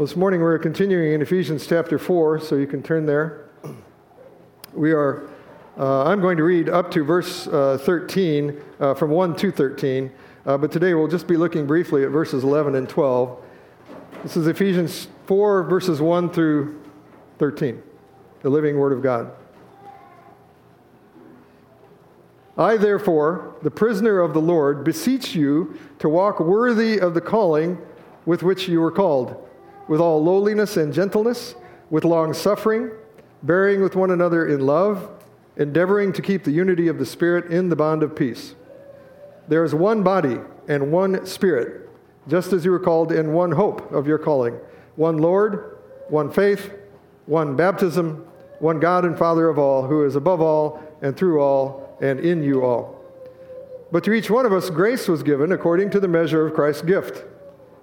Well, this morning we're continuing in Ephesians chapter 4, so you can turn there. We are, uh, I'm going to read up to verse uh, 13, uh, from 1 to 13, uh, but today we'll just be looking briefly at verses 11 and 12. This is Ephesians 4, verses 1 through 13, the living Word of God. I, therefore, the prisoner of the Lord, beseech you to walk worthy of the calling with which you were called with all lowliness and gentleness, with long suffering, bearing with one another in love, endeavoring to keep the unity of the Spirit in the bond of peace. There is one body and one Spirit, just as you were called in one hope of your calling one Lord, one faith, one baptism, one God and Father of all, who is above all and through all and in you all. But to each one of us grace was given according to the measure of Christ's gift.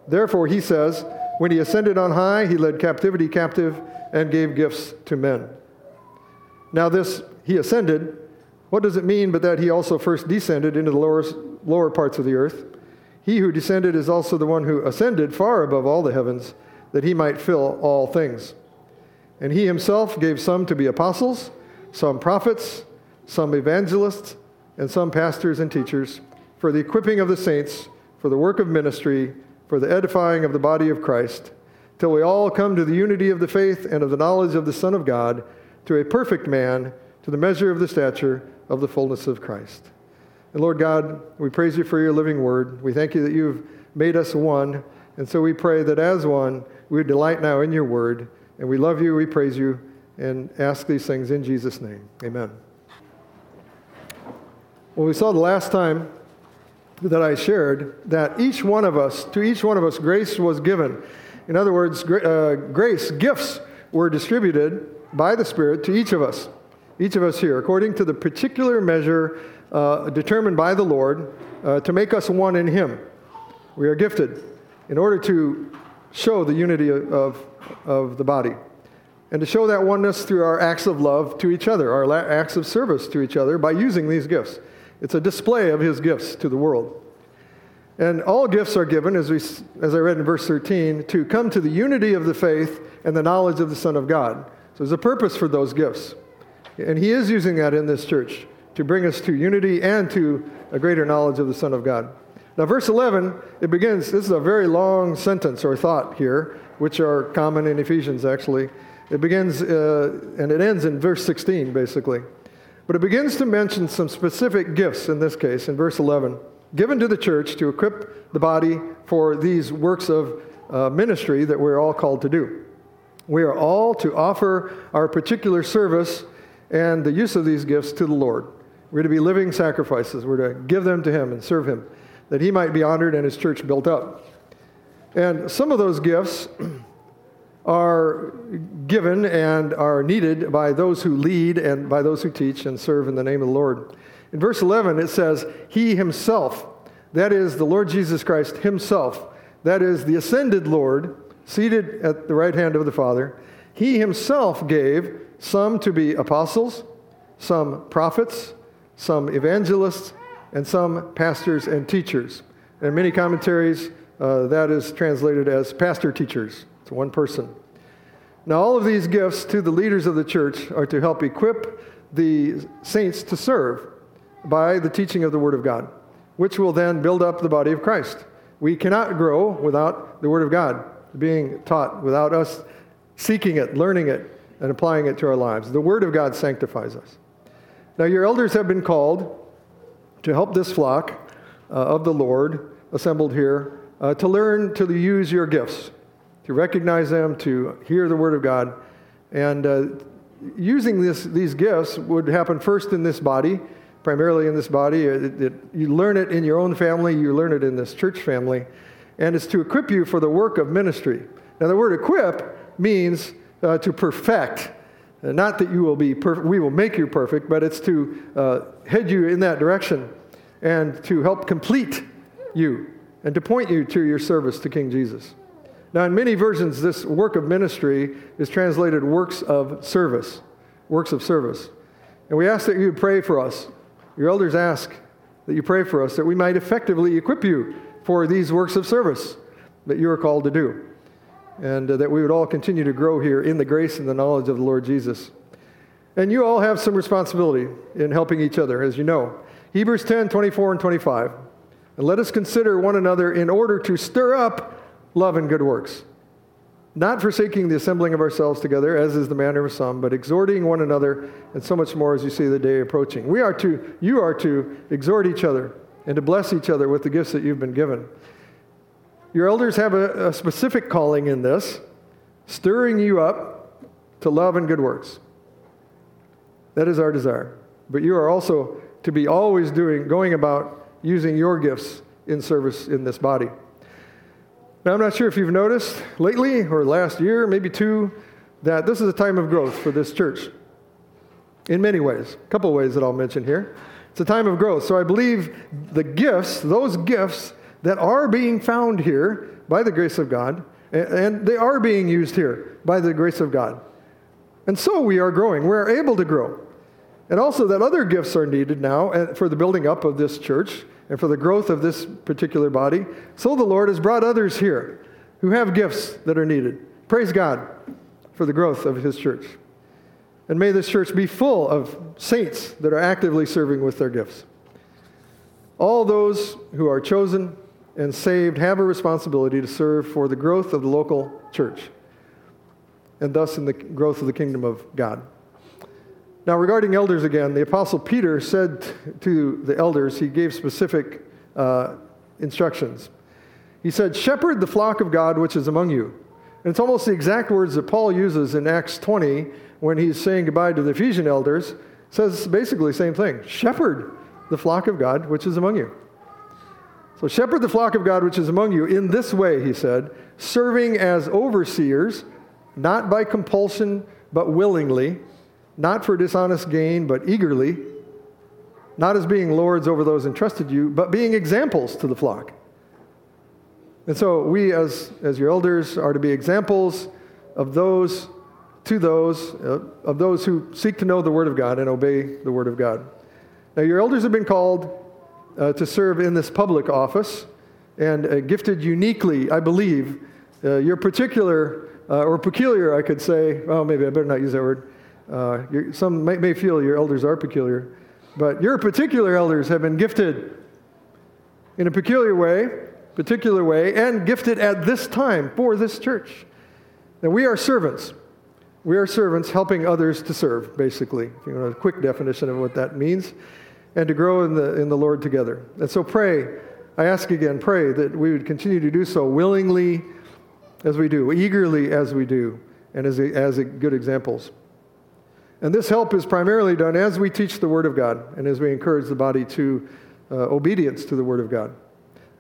Therefore, he says, when he ascended on high, he led captivity captive and gave gifts to men. Now, this he ascended, what does it mean but that he also first descended into the lower, lower parts of the earth? He who descended is also the one who ascended far above all the heavens, that he might fill all things. And he himself gave some to be apostles, some prophets, some evangelists, and some pastors and teachers, for the equipping of the saints, for the work of ministry for the edifying of the body of Christ, till we all come to the unity of the faith and of the knowledge of the Son of God, to a perfect man, to the measure of the stature of the fullness of Christ. And Lord God, we praise you for your living word. We thank you that you've made us one. And so we pray that as one, we delight now in your word. And we love you, we praise you, and ask these things in Jesus' name. Amen. Well, we saw the last time that I shared that each one of us, to each one of us, grace was given. In other words, uh, grace, gifts were distributed by the Spirit to each of us, each of us here, according to the particular measure uh, determined by the Lord uh, to make us one in Him. We are gifted in order to show the unity of, of the body and to show that oneness through our acts of love to each other, our acts of service to each other by using these gifts. It's a display of his gifts to the world. And all gifts are given, as, we, as I read in verse 13, to come to the unity of the faith and the knowledge of the Son of God. So there's a purpose for those gifts. And he is using that in this church to bring us to unity and to a greater knowledge of the Son of God. Now, verse 11, it begins, this is a very long sentence or thought here, which are common in Ephesians actually. It begins uh, and it ends in verse 16, basically. But it begins to mention some specific gifts in this case, in verse 11, given to the church to equip the body for these works of uh, ministry that we're all called to do. We are all to offer our particular service and the use of these gifts to the Lord. We're to be living sacrifices. We're to give them to Him and serve Him, that He might be honored and His church built up. And some of those gifts are given and are needed by those who lead and by those who teach and serve in the name of the Lord. In verse 11, it says, He Himself, that is the Lord Jesus Christ Himself, that is the ascended Lord, seated at the right hand of the Father, He Himself gave some to be apostles, some prophets, some evangelists, and some pastors and teachers. In many commentaries, uh, that is translated as pastor teachers. It's one person. Now, all of these gifts to the leaders of the church are to help equip the saints to serve by the teaching of the Word of God, which will then build up the body of Christ. We cannot grow without the Word of God being taught, without us seeking it, learning it, and applying it to our lives. The Word of God sanctifies us. Now, your elders have been called to help this flock uh, of the Lord assembled here uh, to learn to use your gifts to recognize them, to hear the Word of God. And uh, using this, these gifts would happen first in this body, primarily in this body. It, it, you learn it in your own family, you learn it in this church family, and it's to equip you for the work of ministry. Now, the word equip means uh, to perfect. Uh, not that you will be perfect, we will make you perfect, but it's to uh, head you in that direction and to help complete you and to point you to your service to King Jesus. Now, in many versions, this work of ministry is translated works of service. Works of service. And we ask that you pray for us. Your elders ask that you pray for us that we might effectively equip you for these works of service that you are called to do. and uh, that we would all continue to grow here in the grace and the knowledge of the Lord Jesus. And you all have some responsibility in helping each other, as you know. Hebrews 10 24 and 25. And let us consider one another in order to stir up love and good works, not forsaking the assembling of ourselves together, as is the manner of some, but exhorting one another, and so much more as you see the day approaching. We are to, you are to exhort each other and to bless each other with the gifts that you've been given. Your elders have a, a specific calling in this, stirring you up to love and good works. That is our desire. But you are also to be always doing, going about using your gifts in service in this body. Now, I'm not sure if you've noticed lately or last year, maybe two, that this is a time of growth for this church in many ways. A couple ways that I'll mention here. It's a time of growth. So I believe the gifts, those gifts that are being found here by the grace of God, and they are being used here by the grace of God. And so we are growing. We're able to grow. And also that other gifts are needed now uh, for the building up of this church and for the growth of this particular body. So the Lord has brought others here who have gifts that are needed. Praise God for the growth of his church. And may this church be full of saints that are actively serving with their gifts. All those who are chosen and saved have a responsibility to serve for the growth of the local church and thus in the growth of the kingdom of God. Now, regarding elders again, the Apostle Peter said to the elders, he gave specific uh, instructions. He said, Shepherd the flock of God which is among you. And it's almost the exact words that Paul uses in Acts 20 when he's saying goodbye to the Ephesian elders. Says basically the same thing Shepherd the flock of God which is among you. So, shepherd the flock of God which is among you in this way, he said, serving as overseers, not by compulsion, but willingly not for dishonest gain, but eagerly, not as being lords over those entrusted you, but being examples to the flock. And so we, as, as your elders, are to be examples of those, to those, uh, of those who seek to know the Word of God and obey the Word of God. Now, your elders have been called uh, to serve in this public office and uh, gifted uniquely, I believe. Uh, your particular, uh, or peculiar, I could say, well, maybe I better not use that word uh, some may, may feel your elders are peculiar, but your particular elders have been gifted in a peculiar way, particular way, and gifted at this time for this church. Now, we are servants. We are servants helping others to serve, basically. If you want a quick definition of what that means, and to grow in the, in the Lord together. And so pray, I ask again, pray that we would continue to do so willingly as we do, eagerly as we do, and as, a, as a good examples. And this help is primarily done as we teach the Word of God and as we encourage the body to uh, obedience to the Word of God.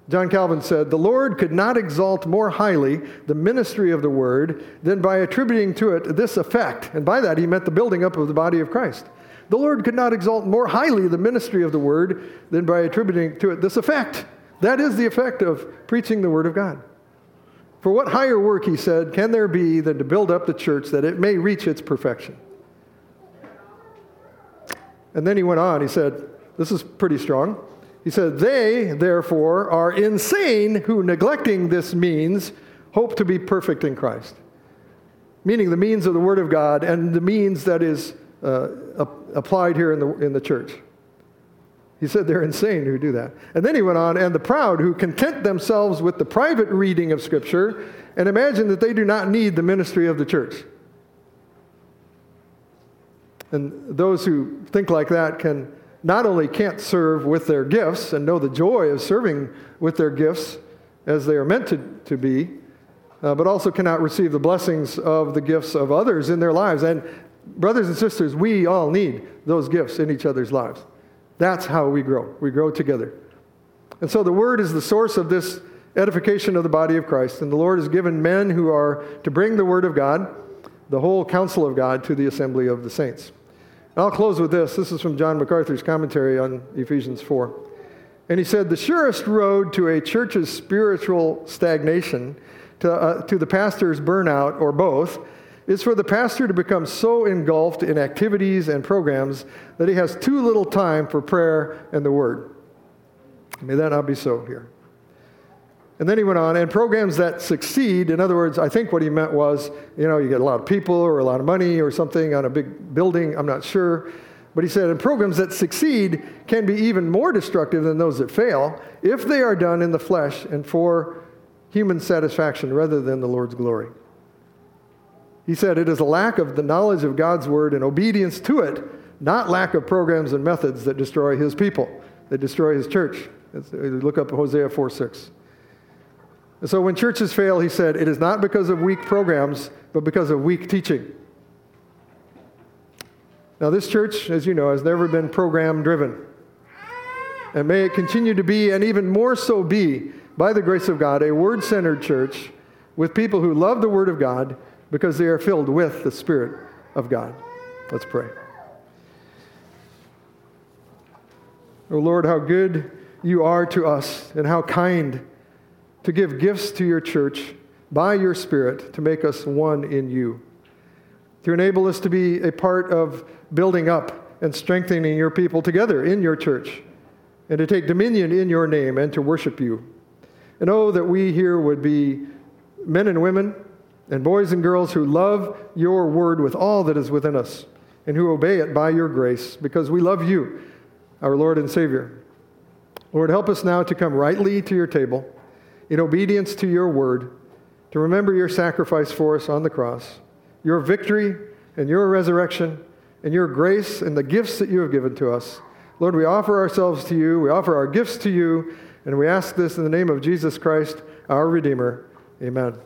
John Calvin said, The Lord could not exalt more highly the ministry of the Word than by attributing to it this effect. And by that, he meant the building up of the body of Christ. The Lord could not exalt more highly the ministry of the Word than by attributing to it this effect. That is the effect of preaching the Word of God. For what higher work, he said, can there be than to build up the church that it may reach its perfection? And then he went on, he said, This is pretty strong. He said, They, therefore, are insane who, neglecting this means, hope to be perfect in Christ. Meaning the means of the Word of God and the means that is uh, applied here in the, in the church. He said they're insane who do that. And then he went on, and the proud who content themselves with the private reading of Scripture and imagine that they do not need the ministry of the church. And those who think like that can not only can't serve with their gifts and know the joy of serving with their gifts as they are meant to, to be, uh, but also cannot receive the blessings of the gifts of others in their lives. And brothers and sisters, we all need those gifts in each other's lives. That's how we grow. We grow together. And so the Word is the source of this edification of the body of Christ. And the Lord has given men who are to bring the Word of God, the whole counsel of God, to the assembly of the saints. And I'll close with this. This is from John MacArthur's commentary on Ephesians 4. And he said, The surest road to a church's spiritual stagnation, to, uh, to the pastor's burnout, or both, is for the pastor to become so engulfed in activities and programs that he has too little time for prayer and the word. May that not be so here. And then he went on, and programs that succeed, in other words, I think what he meant was, you know, you get a lot of people or a lot of money or something on a big building, I'm not sure. But he said, and programs that succeed can be even more destructive than those that fail if they are done in the flesh and for human satisfaction rather than the Lord's glory. He said, it is a lack of the knowledge of God's word and obedience to it, not lack of programs and methods that destroy his people, that destroy his church. Uh, look up Hosea 4 6. And so when churches fail, he said, it is not because of weak programs, but because of weak teaching. Now, this church, as you know, has never been program driven. And may it continue to be, and even more so be, by the grace of God, a word centered church with people who love the Word of God because they are filled with the Spirit of God. Let's pray. Oh Lord, how good you are to us, and how kind to give gifts to your church by your Spirit to make us one in you, to enable us to be a part of building up and strengthening your people together in your church, and to take dominion in your name and to worship you. And oh, that we here would be men and women and boys and girls who love your word with all that is within us and who obey it by your grace because we love you, our Lord and Savior. Lord, help us now to come rightly to your table in obedience to your word, to remember your sacrifice for us on the cross, your victory and your resurrection, and your grace and the gifts that you have given to us. Lord, we offer ourselves to you, we offer our gifts to you, and we ask this in the name of Jesus Christ, our Redeemer. Amen.